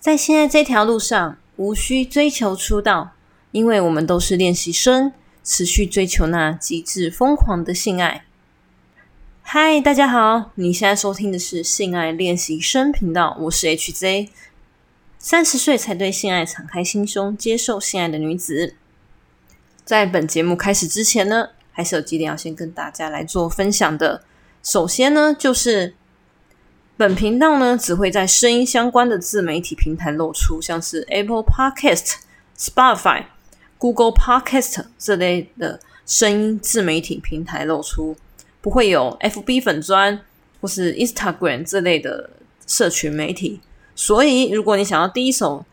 在现在这条路上，无需追求出道，因为我们都是练习生，持续追求那极致疯狂的性爱。嗨，大家好，你现在收听的是性爱练习生频道，我是 HZ，三十岁才对性爱敞开心胸，接受性爱的女子。在本节目开始之前呢，还是有几点要先跟大家来做分享的。首先呢，就是。本频道呢，只会在声音相关的自媒体平台露出，像是 Apple Podcast、Spotify、Google Podcast 这类的声音自媒体平台露出，不会有 FB 粉砖或是 Instagram 这类的社群媒体。所以，如果你想要第一手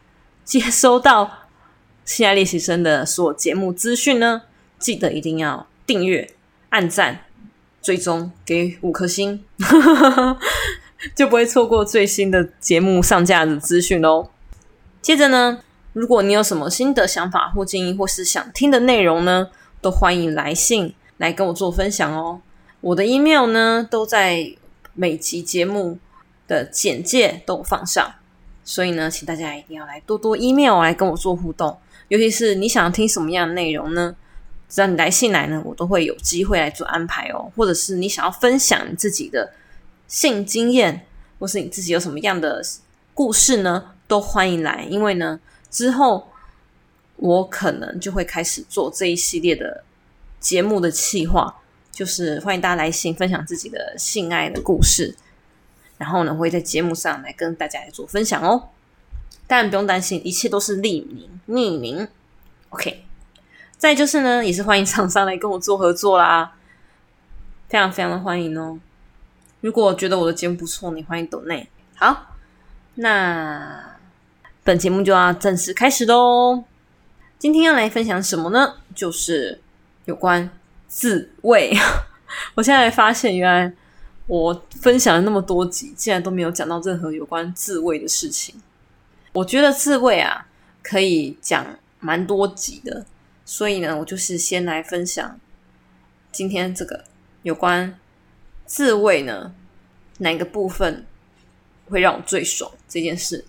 接收到《亲爱练习生》的所有节目资讯呢，记得一定要订阅、按赞、追踪，给五颗星。就不会错过最新的节目上架的资讯哦。接着呢，如果你有什么新的想法或建议，或是想听的内容呢，都欢迎来信来跟我做分享哦。我的 email 呢，都在每集节目的简介都放上，所以呢，请大家一定要来多多 email 来跟我做互动。尤其是你想听什么样的内容呢？只要你来信来呢，我都会有机会来做安排哦。或者是你想要分享你自己的。性经验，或是你自己有什么样的故事呢？都欢迎来，因为呢，之后我可能就会开始做这一系列的节目的企划，就是欢迎大家来信分享自己的性爱的故事，然后呢，会在节目上来跟大家来做分享哦。当然不用担心，一切都是匿名，匿名。OK，再就是呢，也是欢迎厂商来跟我做合作啦，非常非常的欢迎哦。如果觉得我的节目不错，你欢迎抖内。好，那本节目就要正式开始喽。今天要来分享什么呢？就是有关自慰。我现在发现，原来我分享了那么多集，竟然都没有讲到任何有关自慰的事情。我觉得自慰啊，可以讲蛮多集的，所以呢，我就是先来分享今天这个有关。自慰呢，哪个部分会让我最爽？这件事，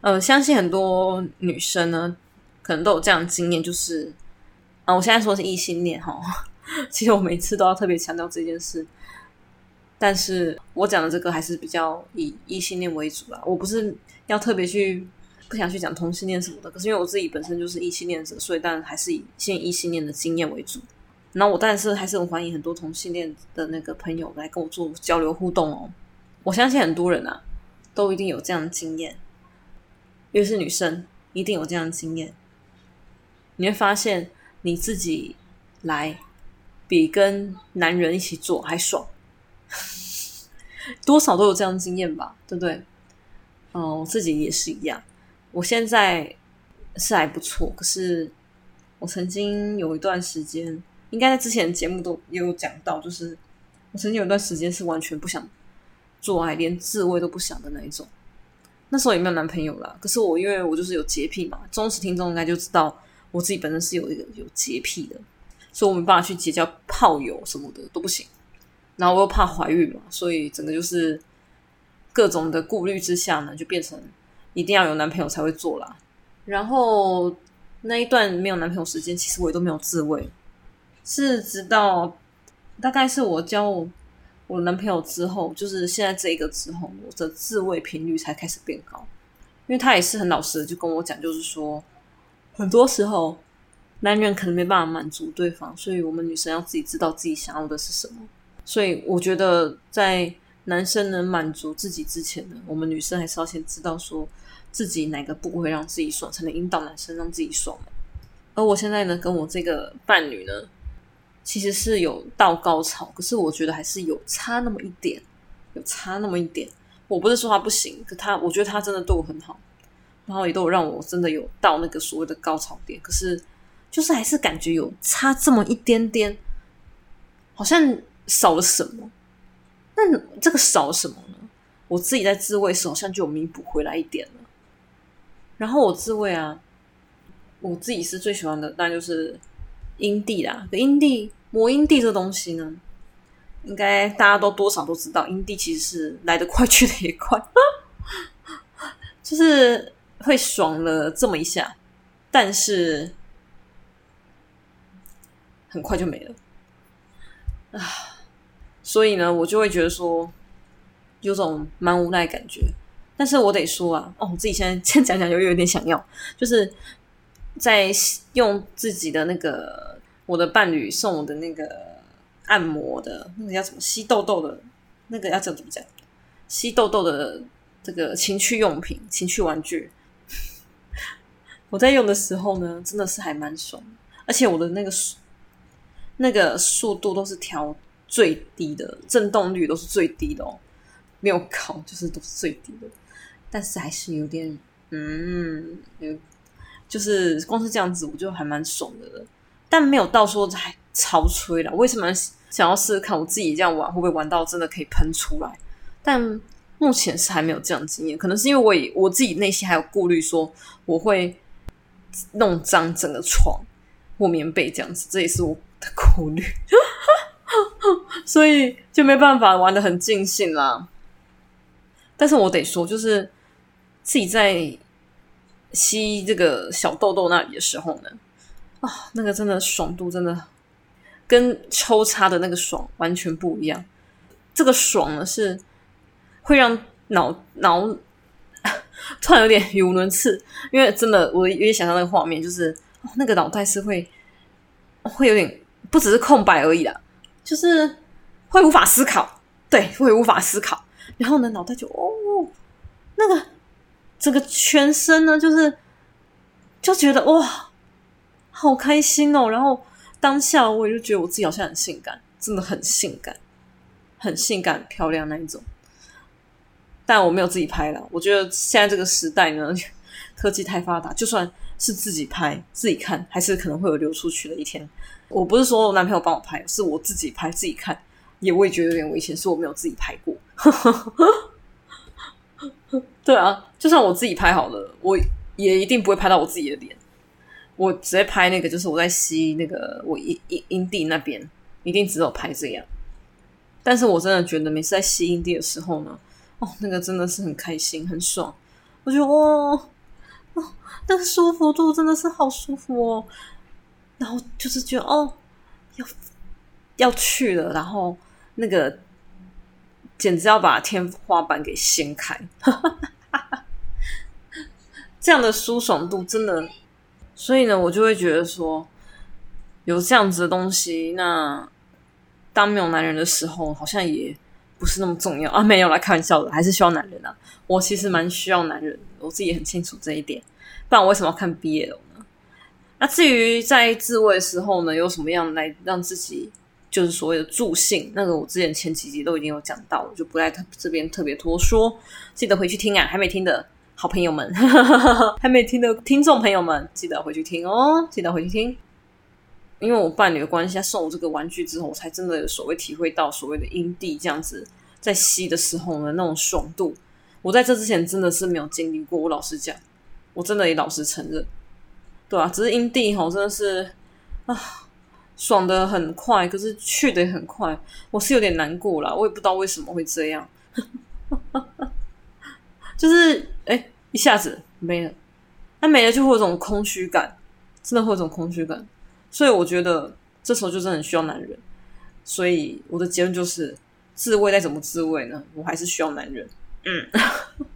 呃，相信很多女生呢，可能都有这样的经验，就是，啊，我现在说是异性恋哈，其实我每次都要特别强调这件事，但是我讲的这个还是比较以异性恋为主啦，我不是要特别去不想去讲同性恋什么的，可是因为我自己本身就是异性恋者，所以当然还是以现异性恋的经验为主。那我当然是还是很欢迎很多同性恋的那个朋友来跟我做交流互动哦。我相信很多人啊，都一定有这样的经验，因为是女生，一定有这样的经验。你会发现你自己来比跟男人一起做还爽，多少都有这样的经验吧，对不对？哦，我自己也是一样。我现在是还不错，可是我曾经有一段时间。应该在之前节目都也有讲到，就是我曾经有段时间是完全不想做爱，连自慰都不想的那一种。那时候也没有男朋友啦，可是我因为我就是有洁癖嘛，忠实听众应该就知道我自己本身是有一个有洁癖的，所以我没办法去结交炮友什么的都不行。然后我又怕怀孕嘛，所以整个就是各种的顾虑之下呢，就变成一定要有男朋友才会做啦。然后那一段没有男朋友时间，其实我也都没有自慰。是直到大概是我交我男朋友之后，就是现在这一个之后，我的自慰频率才开始变高。因为他也是很老实的，就跟我讲，就是说很多时候男人可能没办法满足对方，所以我们女生要自己知道自己想要的是什么。所以我觉得，在男生能满足自己之前呢，我们女生还是要先知道说自己哪个部位让自己爽，才能引导男生让自己爽。而我现在呢，跟我这个伴侣呢。其实是有到高潮，可是我觉得还是有差那么一点，有差那么一点。我不是说他不行，可他我觉得他真的对我很好，然后也都有让我真的有到那个所谓的高潮点。可是就是还是感觉有差这么一点点，好像少了什么。那这个少什么呢？我自己在自慰时好像就有弥补回来一点了。然后我自慰啊，我自己是最喜欢的，那就是阴蒂啦，阴蒂。磨阴蒂这东西呢，应该大家都多少都知道，阴蒂其实是来得快 去的也快，就是会爽了这么一下，但是很快就没了啊。所以呢，我就会觉得说有种蛮无奈感觉。但是我得说啊，哦，我自己现在 先讲讲，又有点想要，就是在用自己的那个我的伴侣送我的那个按摩的那个叫什么吸痘痘的那个要怎么讲？吸痘痘的这个情趣用品、情趣玩具，我在用的时候呢，真的是还蛮爽，而且我的那个那个速度都是调最低的，震动率都是最低的哦，没有高，就是都是最低的，但是还是有点，嗯，有就是光是这样子，我就还蛮爽的了，但没有到说还超吹了。为什么想要试试看我自己这样玩，会不会玩到真的可以喷出来？但目前是还没有这样经验，可能是因为我我自己内心还有顾虑，说我会弄脏整个床或棉被这样子，这也是我的顾虑，所以就没办法玩的很尽兴啦。但是我得说，就是自己在吸这个小痘痘那里的时候呢，啊，那个真的爽度真的跟抽插的那个爽完全不一样。这个爽呢是。会让脑脑 突然有点语无伦次，因为真的，我有点想象那个画面，就是那个脑袋是会会有点不只是空白而已啦，就是会无法思考，对，会无法思考。然后呢，脑袋就哦，那个这个全身呢，就是就觉得哇，好开心哦。然后当下我也就觉得我自己好像很性感，真的很性感，很性感漂亮那一种。但我没有自己拍了。我觉得现在这个时代呢，科技太发达，就算是自己拍、自己看，还是可能会有流出去的一天。我不是说我男朋友帮我拍，是我自己拍、自己看，也我也觉得有点危险，是我没有自己拍过。对啊，就算我自己拍好了，我也一定不会拍到我自己的脸。我直接拍那个，就是我在吸那个我阴阴阴蒂那边，一定只有拍这样。但是我真的觉得，每次在吸阴蒂的时候呢。哦，那个真的是很开心，很爽。我觉得哇，哦，那个舒服度真的是好舒服哦。然后就是觉得哦，要要去了，然后那个简直要把天花板给掀开。这样的舒爽度真的，所以呢，我就会觉得说，有这样子的东西，那当没有男人的时候，好像也。不是那么重要啊，没有来开玩笑的，还是需要男人啊。我其实蛮需要男人，我自己也很清楚这一点。不然我为什么要看 BL 呢？那至于在自慰的时候呢，有什么样来让自己就是所谓的助兴？那个我之前前几集都已经有讲到，就不在这边特别多说。记得回去听啊，还没听的好朋友们，还没听的听众朋友们，记得回去听哦，记得回去听。因为我伴侣的关系，他送我这个玩具之后，我才真的有所谓体会到所谓的阴蒂这样子在吸的时候的那种爽度。我在这之前真的是没有经历过。我老实讲，我真的也老实承认，对啊，只是阴蒂吼真的是啊，爽的很快，可是去的也很快，我是有点难过了。我也不知道为什么会这样，就是哎，一下子没了，那没了就会有种空虚感，真的会有种空虚感。所以我觉得这时候就真的很需要男人，所以我的结论就是自慰再怎么自慰呢，我还是需要男人。嗯，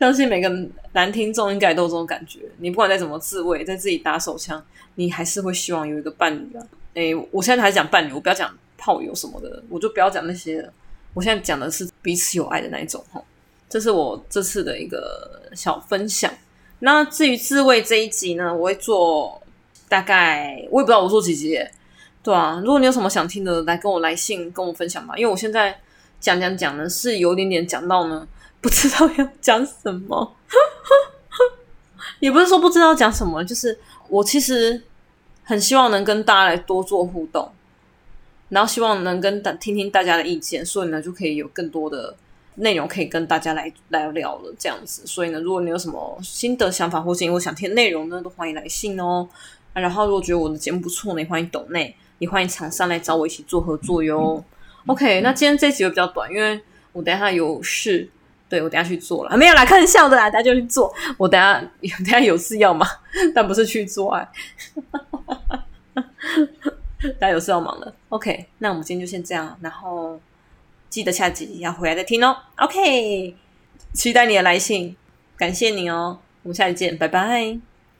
相信每个男听众应该都有这种感觉。你不管再怎么自慰，在自己打手枪，你还是会希望有一个伴侣啊。诶，我现在还讲伴侣，我不要讲炮友什么的，我就不要讲那些。我现在讲的是彼此有爱的那一种哈。这是我这次的一个小分享。那至于自慰这一集呢，我会做。大概我也不知道我做几集，对啊。如果你有什么想听的，来跟我来信跟我分享吧。因为我现在讲讲讲呢，是有点点讲到呢，不知道要讲什么，也不是说不知道讲什么，就是我其实很希望能跟大家来多做互动，然后希望能跟大听听大家的意见，所以呢就可以有更多的内容可以跟大家来来聊了这样子。所以呢，如果你有什么新的想法或者我想听内容呢，都欢迎来信哦。然后如果觉得我的节目不错呢，也欢迎抖内，也欢迎厂商来找我一起做合作哟。OK，那今天这集就比较短，因为我等一下有事对我等下去做了，没有啦，开玩笑的啦，大家就去做。我等下 等下有事要忙，但不是去做爱。大家有事要忙了，OK，那我们今天就先这样，然后记得下集要回来再听哦。OK，期待你的来信，感谢你哦，我们下期见，拜拜。